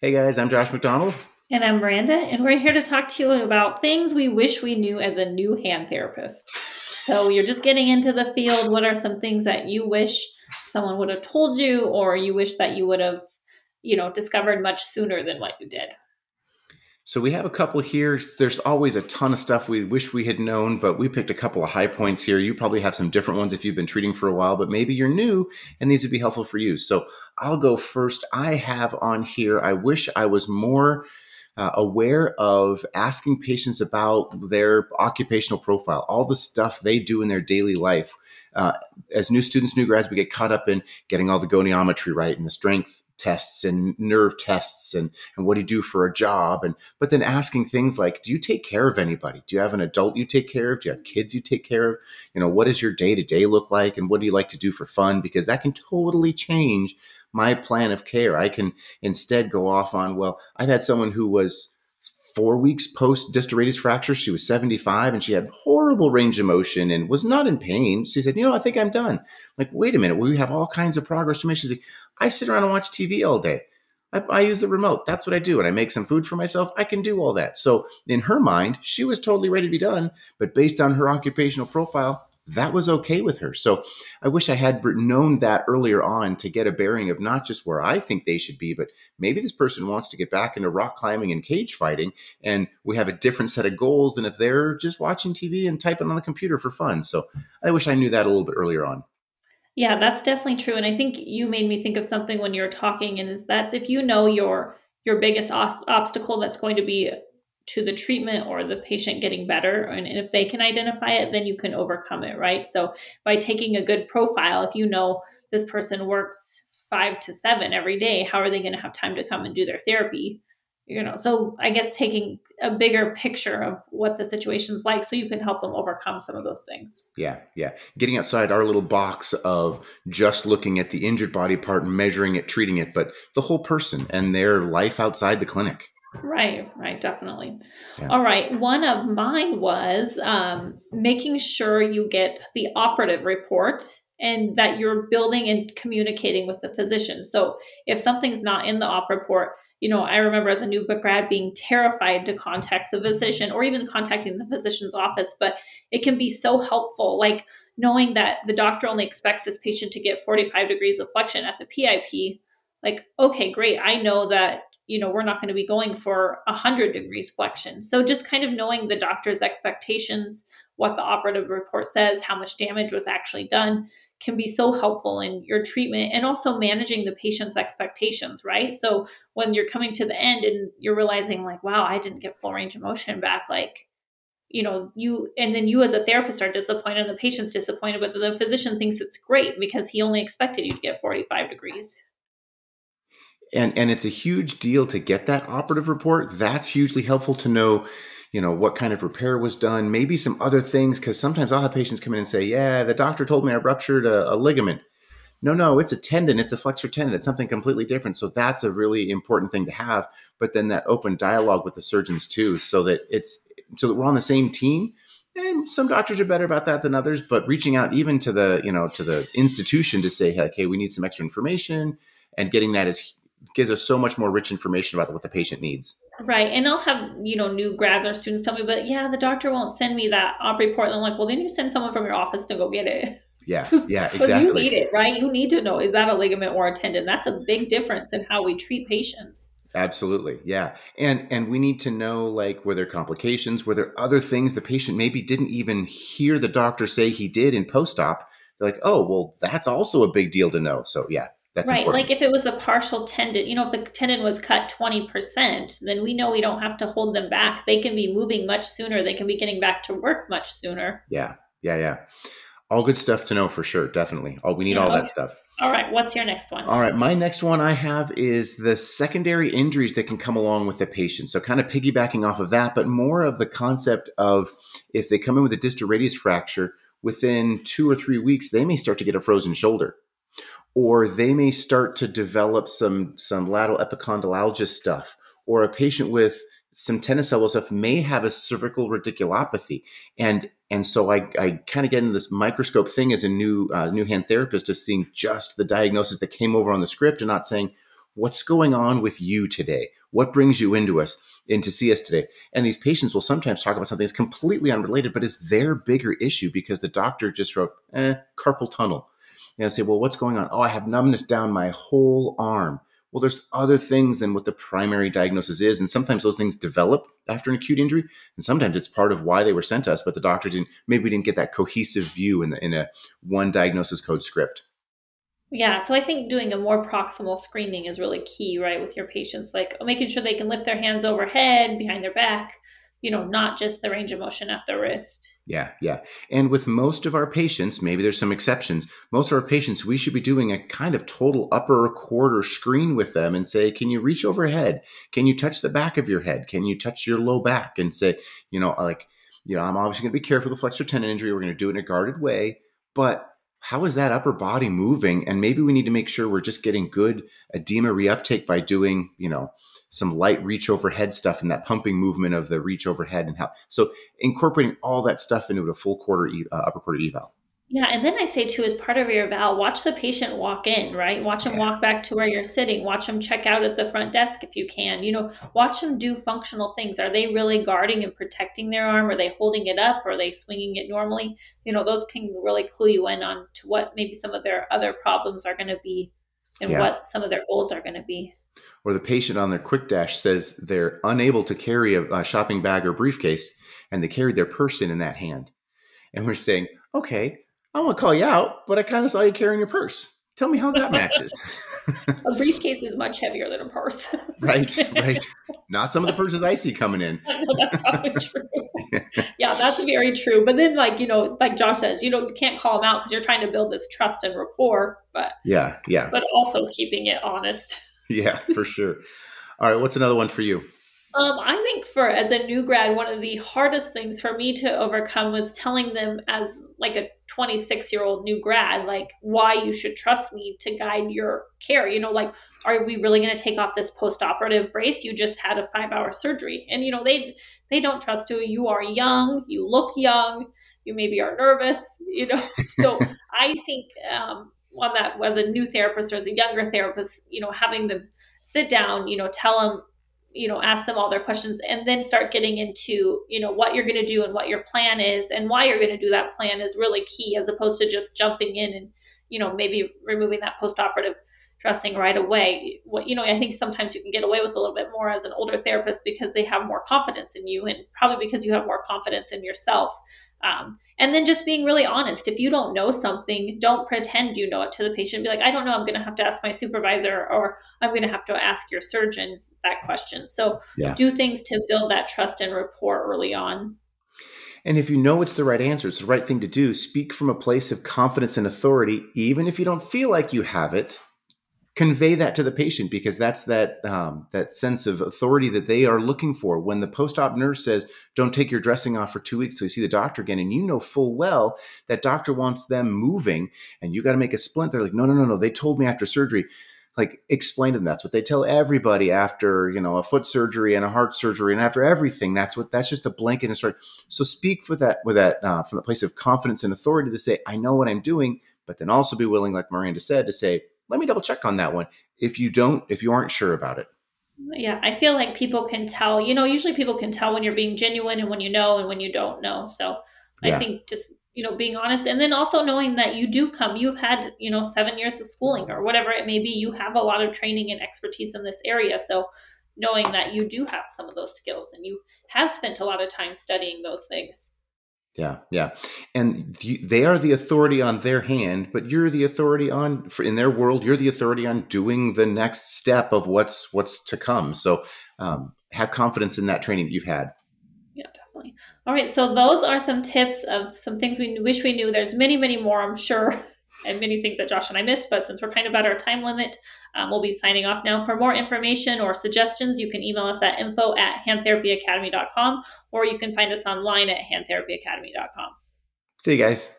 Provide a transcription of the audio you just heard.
Hey guys, I'm Josh McDonald. And I'm Miranda, and we're here to talk to you about things we wish we knew as a new hand therapist. So you're just getting into the field. What are some things that you wish someone would have told you, or you wish that you would have, you know, discovered much sooner than what you did? So we have a couple here. There's always a ton of stuff we wish we had known, but we picked a couple of high points here. You probably have some different ones if you've been treating for a while, but maybe you're new and these would be helpful for you. So I'll go first. I have on here, I wish I was more uh, aware of asking patients about their occupational profile, all the stuff they do in their daily life. Uh, as new students, new grads, we get caught up in getting all the goniometry right and the strength tests and nerve tests and, and what do you do for a job and but then asking things like do you take care of anybody? Do you have an adult you take care of? Do you have kids you take care of? You know what does your day to day look like and what do you like to do for fun? Because that can totally change my plan of care. I can instead go off on, well, I've had someone who was four weeks post distal fracture. She was 75 and she had horrible range of motion and was not in pain. She said, you know, I think I'm done. I'm like, wait a minute, we have all kinds of progress to make. She's like, I sit around and watch TV all day. I, I, use the remote. That's what I do. And I make some food for myself. I can do all that. So in her mind, she was totally ready to be done. But based on her occupational profile, that was okay with her. So I wish I had known that earlier on to get a bearing of not just where I think they should be, but maybe this person wants to get back into rock climbing and cage fighting. And we have a different set of goals than if they're just watching TV and typing on the computer for fun. So I wish I knew that a little bit earlier on. Yeah, that's definitely true. And I think you made me think of something when you were talking, and is that's if you know your your biggest obstacle that's going to be to the treatment or the patient getting better. And if they can identify it, then you can overcome it, right? So by taking a good profile, if you know this person works five to seven every day, how are they going to have time to come and do their therapy? You know, so I guess taking a bigger picture of what the situation's like so you can help them overcome some of those things. Yeah, yeah. Getting outside our little box of just looking at the injured body part measuring it, treating it, but the whole person and their life outside the clinic. Right, right, definitely. Yeah. All right. One of mine was um, making sure you get the operative report and that you're building and communicating with the physician. So if something's not in the op report, you know, I remember as a new book grad being terrified to contact the physician or even contacting the physician's office, but it can be so helpful. Like knowing that the doctor only expects this patient to get 45 degrees of flexion at the PIP. Like, okay, great. I know that you know we're not going to be going for a 100 degrees flexion so just kind of knowing the doctor's expectations what the operative report says how much damage was actually done can be so helpful in your treatment and also managing the patient's expectations right? So when you're coming to the end and you're realizing like wow i didn't get full range of motion back like you know you and then you as a therapist are disappointed and the patient's disappointed but the physician thinks it's great because he only expected you to get 45 degrees and and it's a huge deal to get that operative report. That's hugely helpful to know you know what kind of repair was done maybe some other things because sometimes i'll have patients come in and say yeah the doctor told me i ruptured a, a, ligament. No no it's a tendon it's a flexor tendon it's something completely different. So that's a really important thing to have but then that open dialogue with the surgeons too so that it's so that we're on the same team. And some doctors are better about that than others but reaching out even to the you know to the institution to say hey, hey we need some extra information and getting that is gives us so much more rich information about what the patient needs. Right. And I'll have, you know, new grads or students tell me, but yeah, the doctor won't send me that op report. And I'm like, well, then you send someone from your office to go get it. Yeah. Yeah, exactly. you need it, right? You need to know is that a ligament or a tendon? That's a big difference in how we treat patients. Absolutely. Yeah. And and we need to know like were there complications, were there other things the patient maybe didn't even hear the doctor say he did in post-op. They're like, "Oh, well, that's also a big deal to know." So, yeah, that's right. Important. Like if it was a partial tendon, you know, if the tendon was cut 20%, then we know we don't have to hold them back. They can be moving much sooner. They can be getting back to work much sooner. Yeah. Yeah. Yeah. All good stuff to know for sure. Definitely. All we need yeah, all okay. that stuff. All right. What's your next one? All right. My next one I have is the secondary injuries that can come along with the patient. So, kind of piggybacking off of that, but more of the concept of if they come in with a distal radius fracture, within two or three weeks, they may start to get a frozen shoulder or they may start to develop some some lateral epicondylalgia stuff, or a patient with some tennis elbow stuff may have a cervical radiculopathy, and and so I, I kind of get into this microscope thing as a new uh, new hand therapist of seeing just the diagnosis that came over on the script and not saying, what's going on with you today? What brings you into us, in to see us today? And these patients will sometimes talk about something that's completely unrelated, but is their bigger issue because the doctor just wrote, eh, carpal tunnel. And say, well, what's going on? Oh, I have numbness down my whole arm. Well, there's other things than what the primary diagnosis is. And sometimes those things develop after an acute injury. And sometimes it's part of why they were sent to us, but the doctor didn't, maybe we didn't get that cohesive view in, the, in a one diagnosis code script. Yeah, so I think doing a more proximal screening is really key, right, with your patients, like making sure they can lift their hands overhead, behind their back, you know, not just the range of motion at the wrist. Yeah, yeah. And with most of our patients, maybe there's some exceptions, most of our patients, we should be doing a kind of total upper quarter screen with them and say, can you reach overhead? Can you touch the back of your head? Can you touch your low back? And say, you know, like, you know, I'm obviously going to be careful with the flexor tendon injury. We're going to do it in a guarded way, but how is that upper body moving? And maybe we need to make sure we're just getting good edema reuptake by doing, you know, some light reach overhead stuff and that pumping movement of the reach overhead and how. So incorporating all that stuff into a full quarter uh, upper quarter eval. Yeah, and then I say too, as part of your eval, watch the patient walk in, right? Watch them yeah. walk back to where you're sitting. Watch them check out at the front desk if you can. You know, watch them do functional things. Are they really guarding and protecting their arm? Are they holding it up? Are they swinging it normally? You know, those can really clue you in on to what maybe some of their other problems are going to be, and yeah. what some of their goals are going to be. Or the patient on their QuickDASH says they're unable to carry a, a shopping bag or briefcase, and they carry their purse in in that hand, and we're saying, okay I want to call you out, but I kind of saw you carrying your purse. Tell me how that matches. a briefcase is much heavier than a purse. right, right. Not some of the purses I see coming in. that's probably true. yeah, that's very true. But then, like you know, like Josh says, you know, you can't call them out because you're trying to build this trust and rapport. But yeah, yeah. But also keeping it honest. yeah, for sure. All right, what's another one for you? Um, I think for as a new grad, one of the hardest things for me to overcome was telling them as like a 26 year old new grad, like why you should trust me to guide your care. You know, like, are we really going to take off this post operative brace? You just had a five hour surgery. And, you know, they, they don't trust you. You are young, you look young, you maybe are nervous, you know. So I think um, on that was a new therapist or as a younger therapist, you know, having them sit down, you know, tell them you know ask them all their questions and then start getting into you know what you're going to do and what your plan is and why you're going to do that plan is really key as opposed to just jumping in and you know maybe removing that post-operative dressing right away. What you know i think sometimes you can get away with a little bit more as an older therapist because they have more confidence in you and probably because you have more confidence in yourself um, and then just being really honest. If you don't know something, don't pretend you know it to the patient. Be like, I don't know. I'm going to have to ask my supervisor, or I'm going to have to ask your surgeon that question. So yeah. do things to build that trust and rapport early on. And if you know it's the right answer, it's the right thing to do, speak from a place of confidence and authority, even if you don't feel like you have it convey that to the patient because that's that um, that sense of authority that they are looking for. When the post-op nurse says, "Don't take your dressing off for two weeks till you see the doctor again," and you know full well that doctor wants them moving, and you got to make a splint. They're like, "No, no, no, no." They told me after surgery. Like explain to them. That's what they tell everybody after you know a foot surgery and a heart surgery and after everything. That's what that's just a blanket start. So speak with that with that uh, from the place of confidence and authority to say, "I know what I'm doing," but then also be willing, like Miranda said, to say, let me double check on that one if you don't if you aren't sure about it yeah i feel like people can tell you know usually people can tell when you're being genuine and when you know and when you don't know so yeah. i think just you know being honest and then also knowing that you do come you've had you know seven years of schooling or whatever it may be you have a lot of training and expertise in this area so knowing that you do have some of those skills and you have spent a lot of time studying those things yeah, yeah, and they are the authority on their hand, but you're the authority on in their world. You're the authority on doing the next step of what's what's to come. So um, have confidence in that training that you've had. Yeah, definitely. All right, so those are some tips of some things we wish we knew. There's many, many more, I'm sure and many things that Josh and I missed. But since we're kind of at our time limit, um, we'll be signing off now. For more information or suggestions, you can email us at info at handtherapyacademy.com or you can find us online at handtherapyacademy.com. See you guys.